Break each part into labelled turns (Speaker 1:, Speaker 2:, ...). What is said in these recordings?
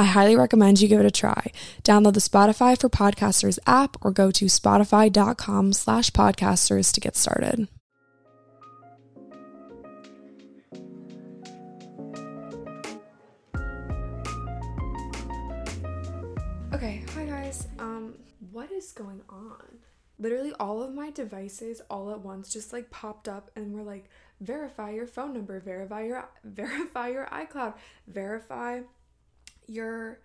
Speaker 1: I highly recommend you give it a try. Download the Spotify for Podcasters app or go to spotify.com slash podcasters to get started. Okay, hi guys. Um, what is going on? Literally all of my devices all at once just like popped up and were like, verify your phone number, verify your verify your iCloud, verify your,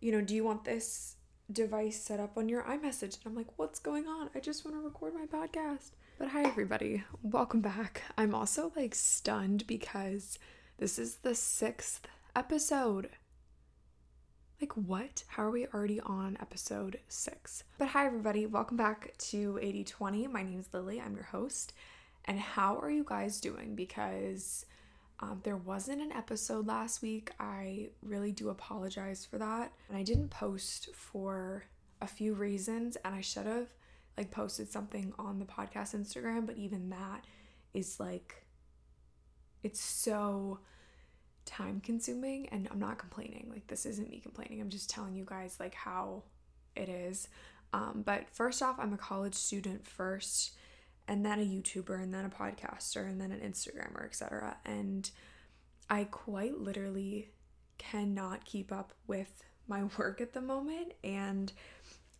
Speaker 1: you know, do you want this device set up on your iMessage? And I'm like, what's going on? I just want to record my podcast. But hi, everybody. Welcome back. I'm also like stunned because this is the sixth episode. Like, what? How are we already on episode six? But hi, everybody. Welcome back to 8020. My name is Lily. I'm your host. And how are you guys doing? Because um, there wasn't an episode last week. I really do apologize for that. And I didn't post for a few reasons, and I should have like posted something on the podcast Instagram, but even that is like it's so time consuming and I'm not complaining. Like this isn't me complaining. I'm just telling you guys like how it is. Um, but first off, I'm a college student first and then a YouTuber and then a podcaster and then an Instagrammer, etc. And I quite literally cannot keep up with my work at the moment and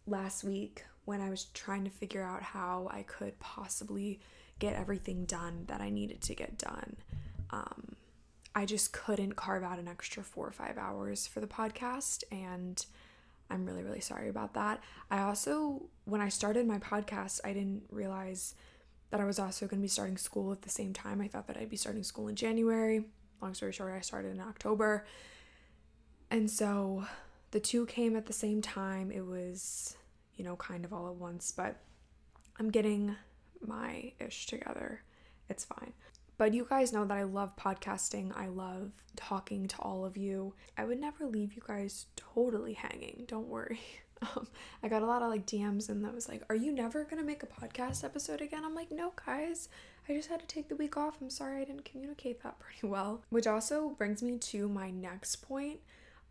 Speaker 1: last week when I was trying to figure out how I could possibly get everything done that I needed to get done. Um, I just couldn't carve out an extra four or five hours for the podcast, and I'm really, really sorry about that. I also, when I started my podcast, I didn't realize that I was also going to be starting school at the same time. I thought that I'd be starting school in January. Long story short, I started in October. And so the two came at the same time. It was, you know, kind of all at once, but I'm getting my ish together. It's fine. But you guys know that I love podcasting. I love talking to all of you. I would never leave you guys totally hanging. Don't worry. Um, I got a lot of like DMs and that was like, Are you never gonna make a podcast episode again? I'm like, No, guys, I just had to take the week off. I'm sorry I didn't communicate that pretty well. Which also brings me to my next point.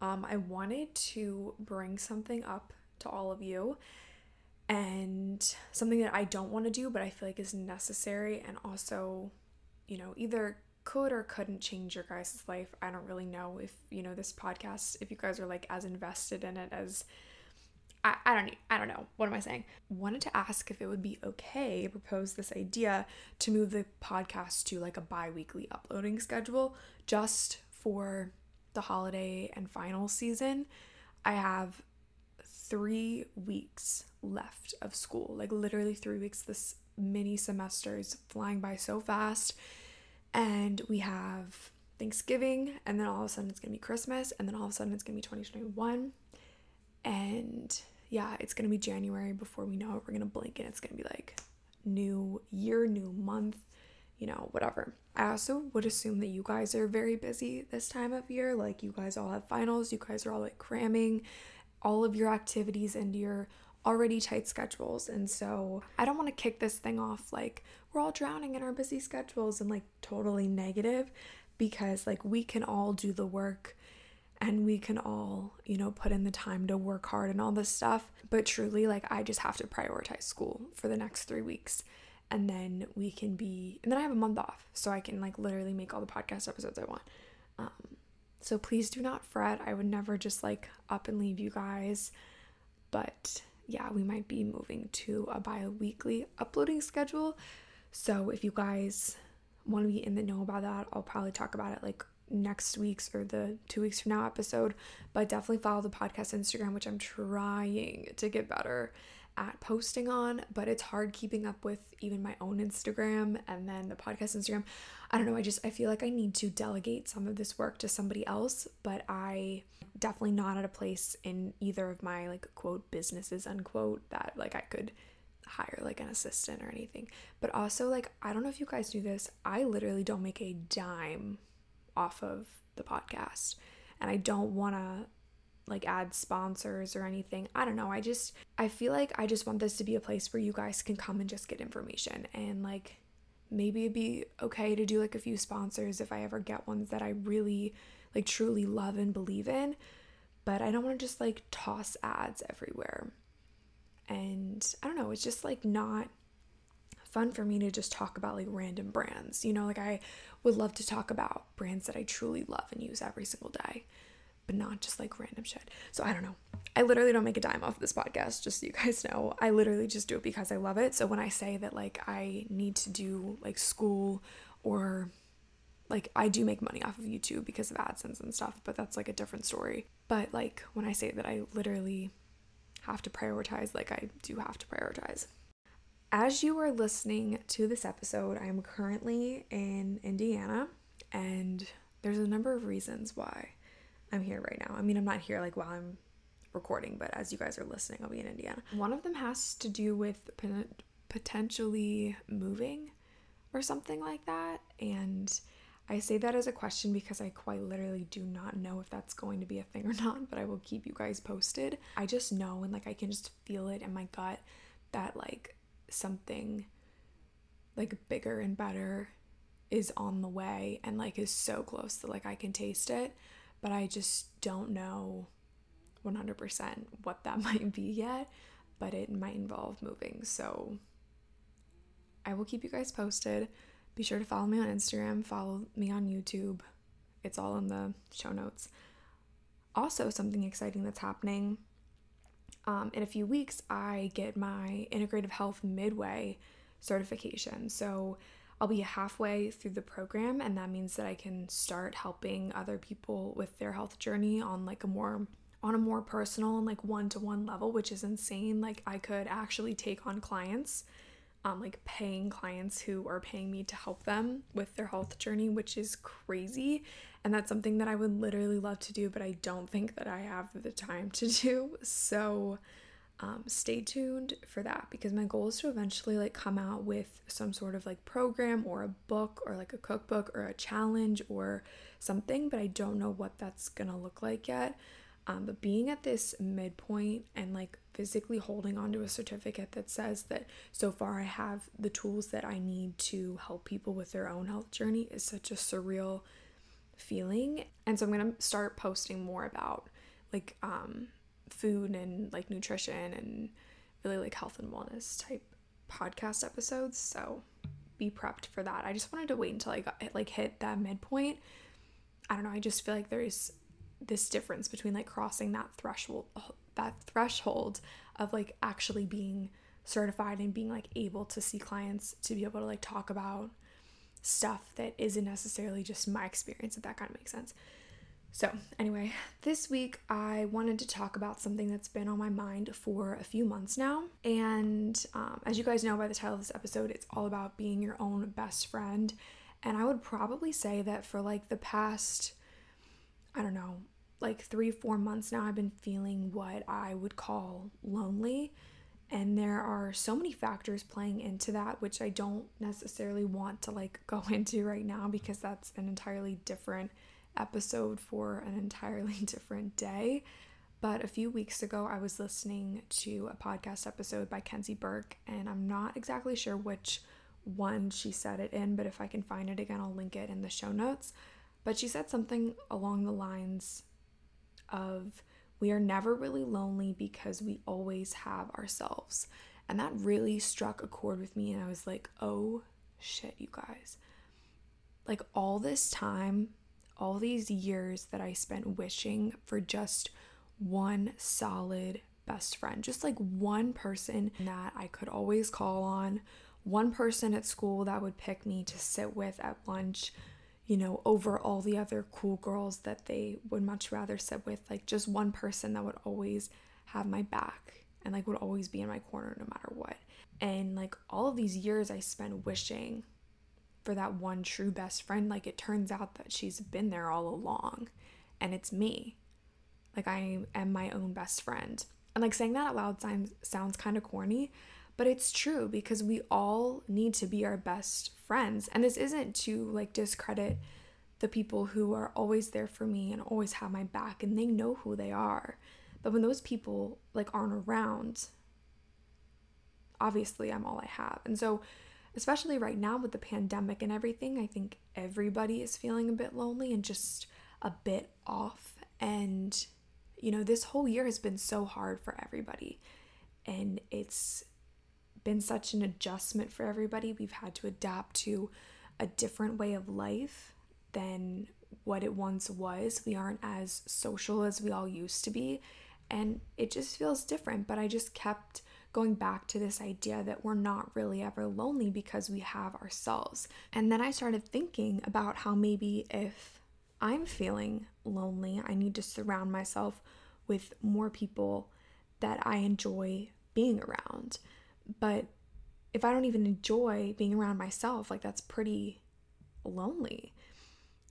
Speaker 1: Um, I wanted to bring something up to all of you and something that I don't want to do, but I feel like is necessary and also, you know, either could or couldn't change your guys' life. I don't really know if, you know, this podcast, if you guys are like as invested in it as I, I don't I don't know. What am I saying? Wanted to ask if it would be okay, to propose this idea to move the podcast to like a bi-weekly uploading schedule just for the holiday and final season. I have 3 weeks left of school. Like literally 3 weeks this mini semester is flying by so fast. And we have Thanksgiving, and then all of a sudden it's gonna be Christmas, and then all of a sudden it's gonna be 2021 and yeah, it's gonna be January before we know it. We're gonna blink and it's gonna be like new year, new month, you know, whatever. I also would assume that you guys are very busy this time of year. Like, you guys all have finals, you guys are all like cramming all of your activities into your already tight schedules. And so I don't want to kick this thing off like we're all drowning in our busy schedules and like totally negative because like we can all do the work and we can all, you know, put in the time to work hard and all this stuff. But truly, like, I just have to prioritize school for the next three weeks. And then we can be, and then I have a month off. So I can, like, literally make all the podcast episodes I want. Um, so please do not fret. I would never just, like, up and leave you guys. But yeah, we might be moving to a bi weekly uploading schedule. So if you guys want to be in the know about that, I'll probably talk about it like next week's or the two weeks from now episode. But definitely follow the podcast Instagram, which I'm trying to get better at posting on, but it's hard keeping up with even my own Instagram and then the podcast Instagram. I don't know, I just I feel like I need to delegate some of this work to somebody else, but I definitely not at a place in either of my like quote businesses unquote that like I could hire like an assistant or anything. But also like I don't know if you guys do this, I literally don't make a dime off of the podcast. And I don't want to like add sponsors or anything. I don't know. I just I feel like I just want this to be a place where you guys can come and just get information and like maybe it'd be okay to do like a few sponsors if I ever get ones that I really like truly love and believe in. But I don't want to just like toss ads everywhere. And I don't know, it's just like not fun for me to just talk about like random brands. You know, like I would love to talk about brands that I truly love and use every single day but not just like random shit. So I don't know. I literally don't make a dime off of this podcast, just so you guys know. I literally just do it because I love it. So when I say that like I need to do like school or like I do make money off of YouTube because of AdSense and stuff, but that's like a different story. But like when I say that I literally have to prioritize, like I do have to prioritize. As you are listening to this episode, I am currently in Indiana and there's a number of reasons why. I'm here right now. I mean, I'm not here like while I'm recording, but as you guys are listening, I'll be in Indiana. One of them has to do with potentially moving or something like that. And I say that as a question because I quite literally do not know if that's going to be a thing or not, but I will keep you guys posted. I just know and like I can just feel it in my gut that like something like bigger and better is on the way and like is so close that like I can taste it but I just don't know 100% what that might be yet, but it might involve moving. So I will keep you guys posted. Be sure to follow me on Instagram, follow me on YouTube. It's all in the show notes. Also, something exciting that's happening um, in a few weeks, I get my integrative health midway certification. So I'll be halfway through the program, and that means that I can start helping other people with their health journey on like a more on a more personal and like one-to-one level, which is insane. Like I could actually take on clients, um, like paying clients who are paying me to help them with their health journey, which is crazy. And that's something that I would literally love to do, but I don't think that I have the time to do. So um, stay tuned for that because my goal is to eventually like come out with some sort of like program or a book or like a cookbook or a challenge or something but i don't know what that's gonna look like yet um, but being at this midpoint and like physically holding onto a certificate that says that so far i have the tools that i need to help people with their own health journey is such a surreal feeling and so i'm gonna start posting more about like um food and like nutrition and really like health and wellness type podcast episodes. So be prepped for that. I just wanted to wait until I got it like hit that midpoint. I don't know. I just feel like there's this difference between like crossing that threshold that threshold of like actually being certified and being like able to see clients to be able to like talk about stuff that isn't necessarily just my experience if that kind of makes sense. So, anyway, this week I wanted to talk about something that's been on my mind for a few months now. And um, as you guys know by the title of this episode, it's all about being your own best friend. And I would probably say that for like the past, I don't know, like three, four months now, I've been feeling what I would call lonely. And there are so many factors playing into that, which I don't necessarily want to like go into right now because that's an entirely different episode for an entirely different day. But a few weeks ago, I was listening to a podcast episode by Kenzie Burke, and I'm not exactly sure which one she said it in, but if I can find it again, I'll link it in the show notes. But she said something along the lines of, We are never really lonely because we always have ourselves. And that really struck a chord with me, and I was like, Oh shit, you guys. Like all this time all these years that I spent wishing for just one solid best friend, just like one person that I could always call on, one person at school that would pick me to sit with at lunch, you know, over all the other cool girls that they would much rather sit with, like just one person that would always have my back and like would always be in my corner no matter what. And like all of these years I spent wishing for that one true best friend, like it turns out that she's been there all along and it's me. Like I am my own best friend. And like saying that out loud sounds sounds kind of corny, but it's true because we all need to be our best friends. And this isn't to like discredit the people who are always there for me and always have my back and they know who they are. But when those people like aren't around, obviously I'm all I have. And so especially right now with the pandemic and everything, I think everybody is feeling a bit lonely and just a bit off. And, you know, this whole year has been so hard for everybody. And it's been such an adjustment for everybody. We've had to adapt to a different way of life than what it once was. We aren't as social as we all used to be. And it just feels different. But I just kept going back to this idea that we're not really ever lonely because we have ourselves. And then I started thinking about how maybe if I'm feeling lonely, I need to surround myself with more people that I enjoy being around. But if I don't even enjoy being around myself, like that's pretty lonely.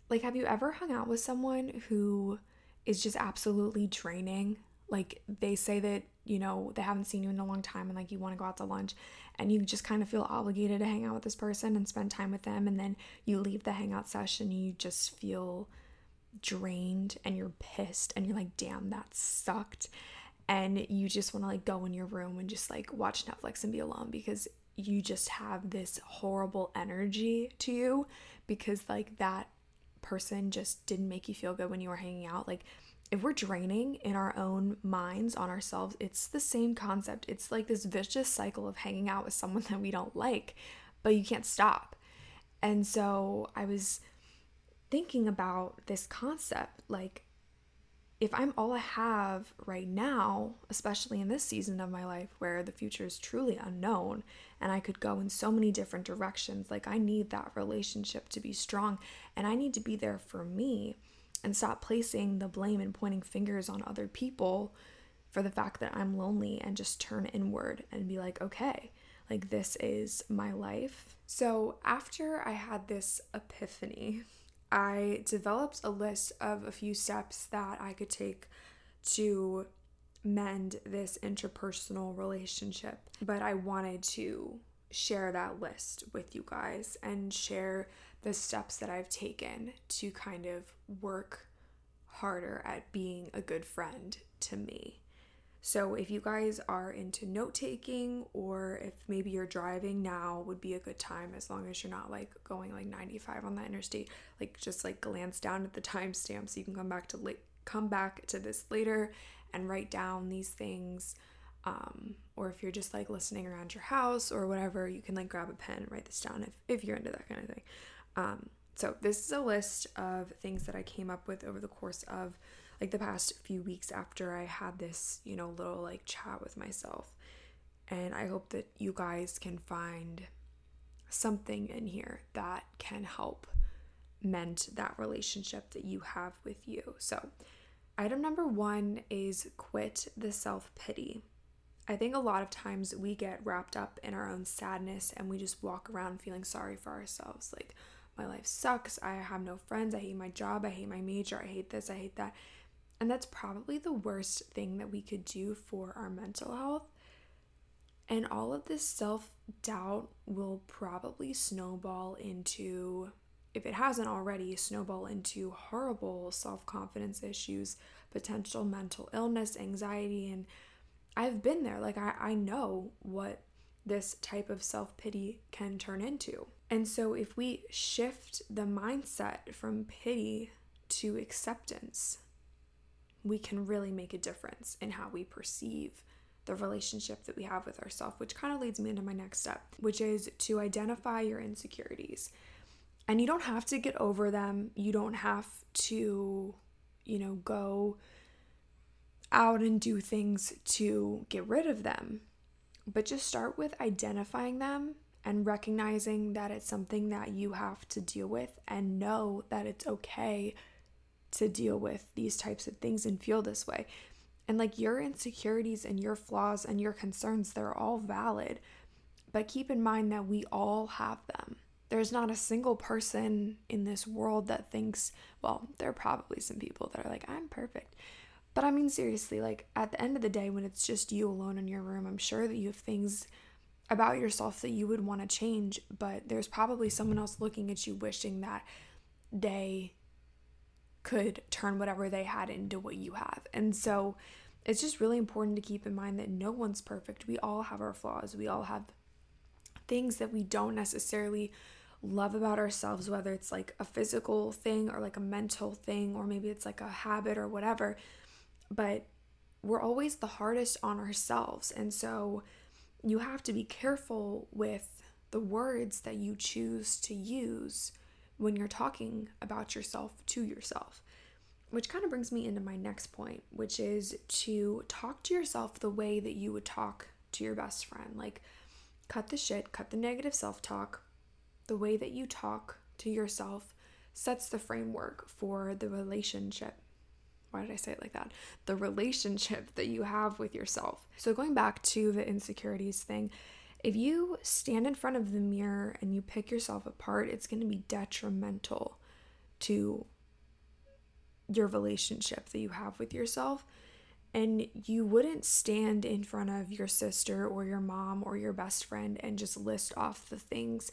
Speaker 1: Like, have you ever hung out with someone who is just absolutely draining? Like, they say that, you know, they haven't seen you in a long time and like you want to go out to lunch and you just kind of feel obligated to hang out with this person and spend time with them. And then you leave the hangout session, you just feel drained and you're pissed and you're like, damn, that sucked and you just want to like go in your room and just like watch Netflix and be alone because you just have this horrible energy to you because like that person just didn't make you feel good when you were hanging out. Like if we're draining in our own minds on ourselves it's the same concept. It's like this vicious cycle of hanging out with someone that we don't like but you can't stop. And so i was thinking about this concept like if I'm all I have right now, especially in this season of my life where the future is truly unknown and I could go in so many different directions, like I need that relationship to be strong and I need to be there for me and stop placing the blame and pointing fingers on other people for the fact that I'm lonely and just turn inward and be like, okay, like this is my life. So after I had this epiphany, I developed a list of a few steps that I could take to mend this interpersonal relationship. But I wanted to share that list with you guys and share the steps that I've taken to kind of work harder at being a good friend to me. So, if you guys are into note taking, or if maybe you're driving now, would be a good time as long as you're not like going like 95 on that interstate. Like, just like glance down at the timestamp so you can come back to late, come back to this later and write down these things. Um, or if you're just like listening around your house or whatever, you can like grab a pen and write this down if, if you're into that kind of thing. Um, so, this is a list of things that I came up with over the course of like the past few weeks after I had this, you know, little like chat with myself. And I hope that you guys can find something in here that can help mend that relationship that you have with you. So, item number one is quit the self pity. I think a lot of times we get wrapped up in our own sadness and we just walk around feeling sorry for ourselves. Like, my life sucks. I have no friends. I hate my job. I hate my major. I hate this. I hate that. And that's probably the worst thing that we could do for our mental health. And all of this self doubt will probably snowball into, if it hasn't already, snowball into horrible self confidence issues, potential mental illness, anxiety. And I've been there. Like, I, I know what this type of self pity can turn into. And so, if we shift the mindset from pity to acceptance, we can really make a difference in how we perceive the relationship that we have with ourselves, which kind of leads me into my next step, which is to identify your insecurities. And you don't have to get over them. You don't have to, you know, go out and do things to get rid of them. But just start with identifying them and recognizing that it's something that you have to deal with and know that it's okay to deal with these types of things and feel this way. And like your insecurities and your flaws and your concerns, they're all valid. But keep in mind that we all have them. There's not a single person in this world that thinks, well, there are probably some people that are like, I'm perfect. But I mean, seriously, like at the end of the day, when it's just you alone in your room, I'm sure that you have things about yourself that you would want to change, but there's probably someone else looking at you wishing that they could turn whatever they had into what you have. And so it's just really important to keep in mind that no one's perfect. We all have our flaws. We all have things that we don't necessarily love about ourselves, whether it's like a physical thing or like a mental thing, or maybe it's like a habit or whatever. But we're always the hardest on ourselves. And so you have to be careful with the words that you choose to use when you're talking about yourself to yourself. Which kind of brings me into my next point, which is to talk to yourself the way that you would talk to your best friend. Like, cut the shit, cut the negative self talk. The way that you talk to yourself sets the framework for the relationship. Why did I say it like that? The relationship that you have with yourself. So, going back to the insecurities thing, if you stand in front of the mirror and you pick yourself apart, it's going to be detrimental to your relationship that you have with yourself. And you wouldn't stand in front of your sister or your mom or your best friend and just list off the things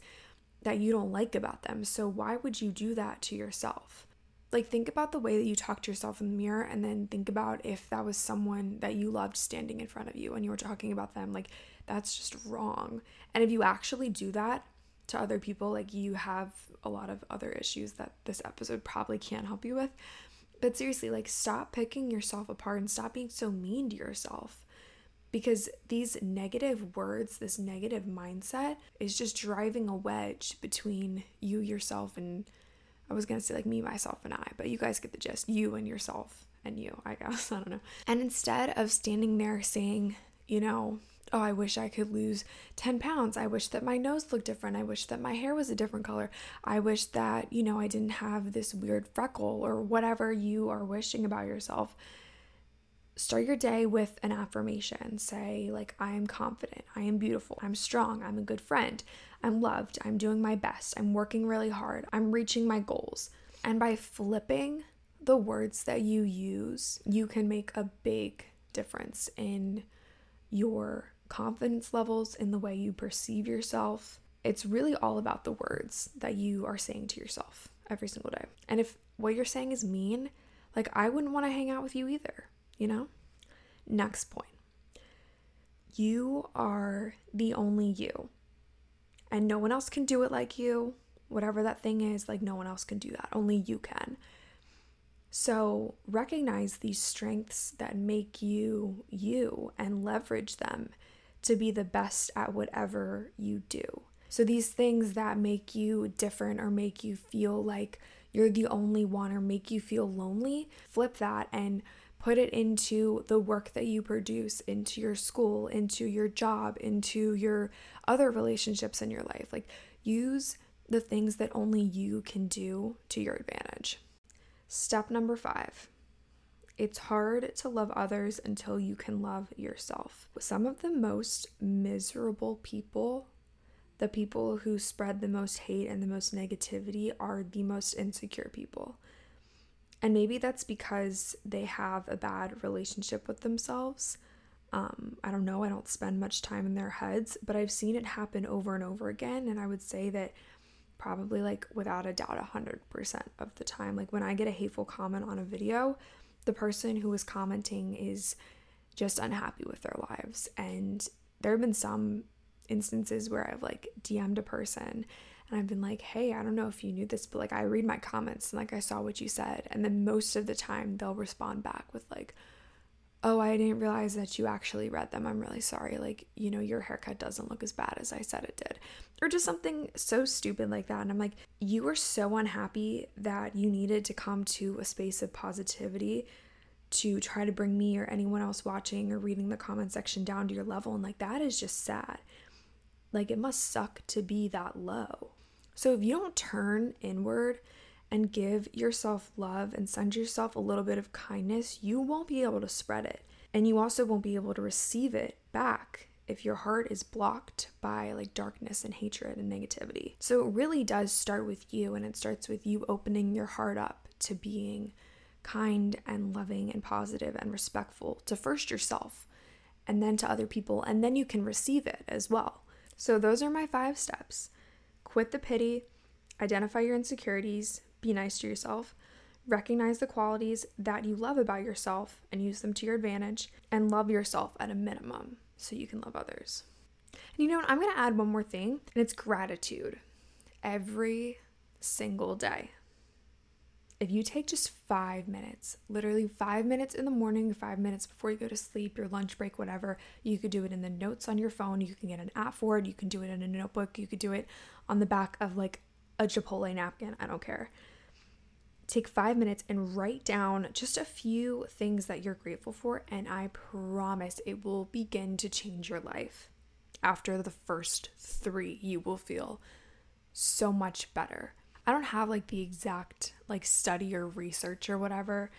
Speaker 1: that you don't like about them. So, why would you do that to yourself? Like, think about the way that you talk to yourself in the mirror, and then think about if that was someone that you loved standing in front of you and you were talking about them. Like, that's just wrong. And if you actually do that to other people, like, you have a lot of other issues that this episode probably can't help you with. But seriously, like, stop picking yourself apart and stop being so mean to yourself. Because these negative words, this negative mindset is just driving a wedge between you, yourself, and I was gonna say like me, myself, and I, but you guys get the gist. You and yourself and you, I guess. I don't know. And instead of standing there saying, you know, oh, I wish I could lose 10 pounds. I wish that my nose looked different. I wish that my hair was a different color. I wish that, you know, I didn't have this weird freckle or whatever you are wishing about yourself. Start your day with an affirmation. Say, like, I am confident. I am beautiful. I'm strong. I'm a good friend. I'm loved. I'm doing my best. I'm working really hard. I'm reaching my goals. And by flipping the words that you use, you can make a big difference in your confidence levels, in the way you perceive yourself. It's really all about the words that you are saying to yourself every single day. And if what you're saying is mean, like I wouldn't want to hang out with you either, you know? Next point. You are the only you and no one else can do it like you. Whatever that thing is, like no one else can do that. Only you can. So recognize these strengths that make you you and leverage them to be the best at whatever you do. So these things that make you different or make you feel like you're the only one or make you feel lonely, flip that and put it into the work that you produce, into your school, into your job, into your other relationships in your life. Like, use the things that only you can do to your advantage. Step number five it's hard to love others until you can love yourself. Some of the most miserable people, the people who spread the most hate and the most negativity, are the most insecure people. And maybe that's because they have a bad relationship with themselves. Um, I don't know, I don't spend much time in their heads, but I've seen it happen over and over again. And I would say that probably, like, without a doubt, 100% of the time. Like, when I get a hateful comment on a video, the person who is commenting is just unhappy with their lives. And there have been some instances where I've like DM'd a person and I've been like, hey, I don't know if you knew this, but like I read my comments and like I saw what you said. And then most of the time they'll respond back with like, oh, I didn't realize that you actually read them. I'm really sorry. Like, you know, your haircut doesn't look as bad as I said it did. Or just something so stupid like that. And I'm like, you were so unhappy that you needed to come to a space of positivity to try to bring me or anyone else watching or reading the comment section down to your level. And like that is just sad. Like it must suck to be that low. So if you don't turn inward and give yourself love and send yourself a little bit of kindness, you won't be able to spread it. And you also won't be able to receive it back if your heart is blocked by like darkness and hatred and negativity. So it really does start with you, and it starts with you opening your heart up to being kind and loving and positive and respectful to first yourself and then to other people, and then you can receive it as well. So, those are my five steps quit the pity, identify your insecurities, be nice to yourself, recognize the qualities that you love about yourself and use them to your advantage, and love yourself at a minimum so you can love others. And you know what? I'm going to add one more thing, and it's gratitude every single day. If you take just five minutes, literally five minutes in the morning, five minutes before you go to sleep, your lunch break, whatever, you could do it in the notes on your phone. You can get an app for it. You can do it in a notebook. You could do it on the back of like a Chipotle napkin. I don't care. Take five minutes and write down just a few things that you're grateful for, and I promise it will begin to change your life. After the first three, you will feel so much better. I don't have like the exact like study or research or whatever,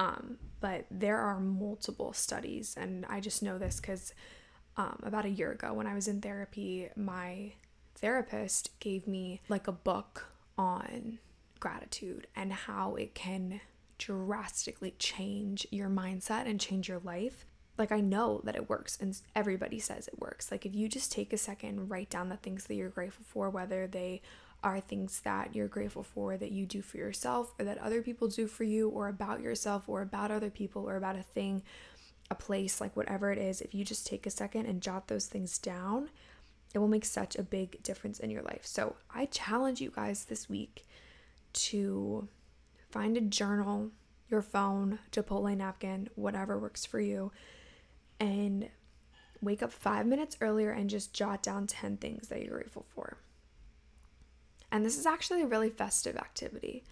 Speaker 1: um, but there are multiple studies, and I just know this because um, about a year ago when I was in therapy, my therapist gave me like a book on gratitude and how it can drastically change your mindset and change your life. Like, I know that it works, and everybody says it works. Like, if you just take a second, write down the things that you're grateful for, whether they are things that you're grateful for that you do for yourself or that other people do for you or about yourself or about other people or about a thing, a place, like whatever it is, if you just take a second and jot those things down, it will make such a big difference in your life. So I challenge you guys this week to find a journal, your phone, Chipotle napkin, whatever works for you, and wake up five minutes earlier and just jot down 10 things that you're grateful for. And this is actually a really festive activity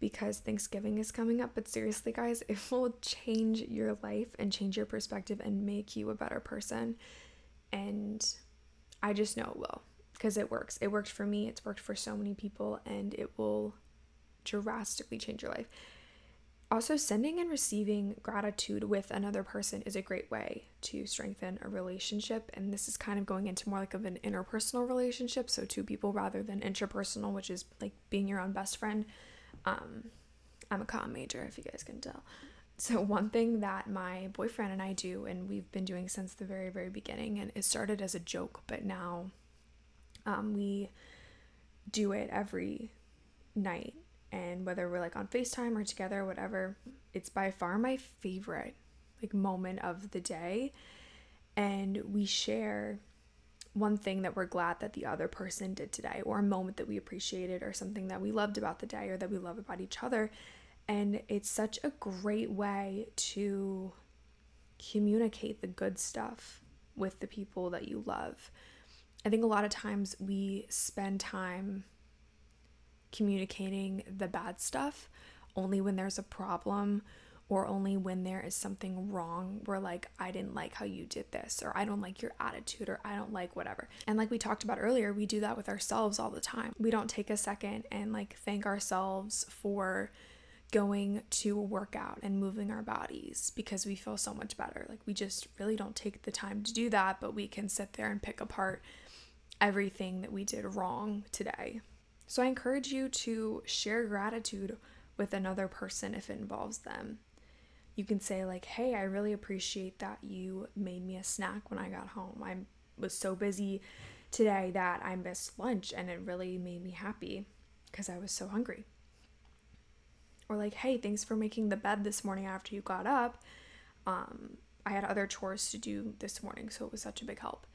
Speaker 1: because Thanksgiving is coming up. But seriously, guys, it will change your life and change your perspective and make you a better person. And I just know it will because it works. It worked for me, it's worked for so many people, and it will drastically change your life. Also, sending and receiving gratitude with another person is a great way to strengthen a relationship. And this is kind of going into more like of an interpersonal relationship. So, two people rather than interpersonal, which is like being your own best friend. Um, I'm a comm major, if you guys can tell. So, one thing that my boyfriend and I do, and we've been doing since the very, very beginning, and it started as a joke, but now um, we do it every night and whether we're like on FaceTime or together, whatever, it's by far my favorite like moment of the day. And we share one thing that we're glad that the other person did today, or a moment that we appreciated, or something that we loved about the day, or that we love about each other. And it's such a great way to communicate the good stuff with the people that you love. I think a lot of times we spend time communicating the bad stuff only when there's a problem or only when there is something wrong where like I didn't like how you did this or I don't like your attitude or I don't like whatever. And like we talked about earlier, we do that with ourselves all the time. We don't take a second and like thank ourselves for going to a workout and moving our bodies because we feel so much better. Like we just really don't take the time to do that, but we can sit there and pick apart everything that we did wrong today so I encourage you to share gratitude with another person if it involves them. You can say, like, hey, I really appreciate that you made me a snack when I got home. I was so busy today that I missed lunch and it really made me happy because I was so hungry. Or, like, hey, thanks for making the bed this morning after you got up. Um, I had other chores to do this morning, so it was such a big help.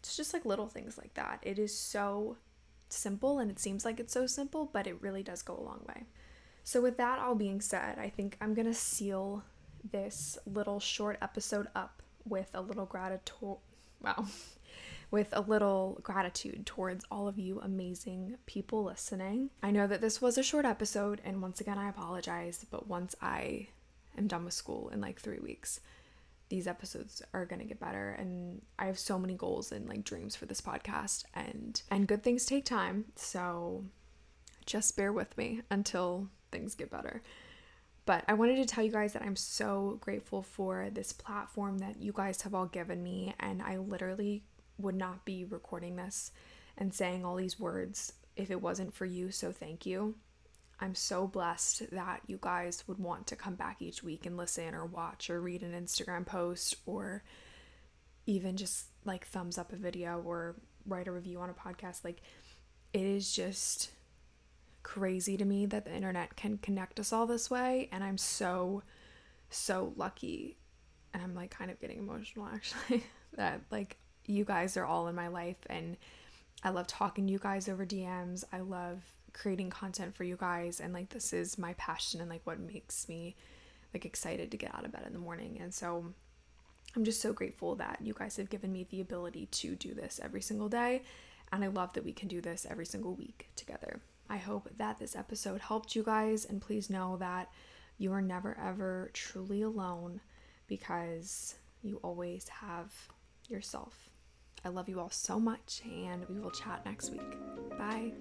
Speaker 1: It's just like little things like that. It is so simple and it seems like it's so simple, but it really does go a long way. So, with that all being said, I think I'm gonna seal this little short episode up with a little gratitude. Wow. with a little gratitude towards all of you amazing people listening. I know that this was a short episode, and once again, I apologize, but once I am done with school in like three weeks. These episodes are gonna get better, and I have so many goals and like dreams for this podcast, and and good things take time. So just bear with me until things get better. But I wanted to tell you guys that I'm so grateful for this platform that you guys have all given me, and I literally would not be recording this and saying all these words if it wasn't for you. So thank you. I'm so blessed that you guys would want to come back each week and listen or watch or read an Instagram post or even just like thumbs up a video or write a review on a podcast. Like, it is just crazy to me that the internet can connect us all this way. And I'm so, so lucky. And I'm like kind of getting emotional actually that like you guys are all in my life. And I love talking to you guys over DMs. I love creating content for you guys. And like this is my passion and like what makes me like excited to get out of bed in the morning. And so I'm just so grateful that you guys have given me the ability to do this every single day. And I love that we can do this every single week together. I hope that this episode helped you guys, and please know that you are never ever truly alone because you always have yourself. I love you all so much, and we will chat next week. Bye.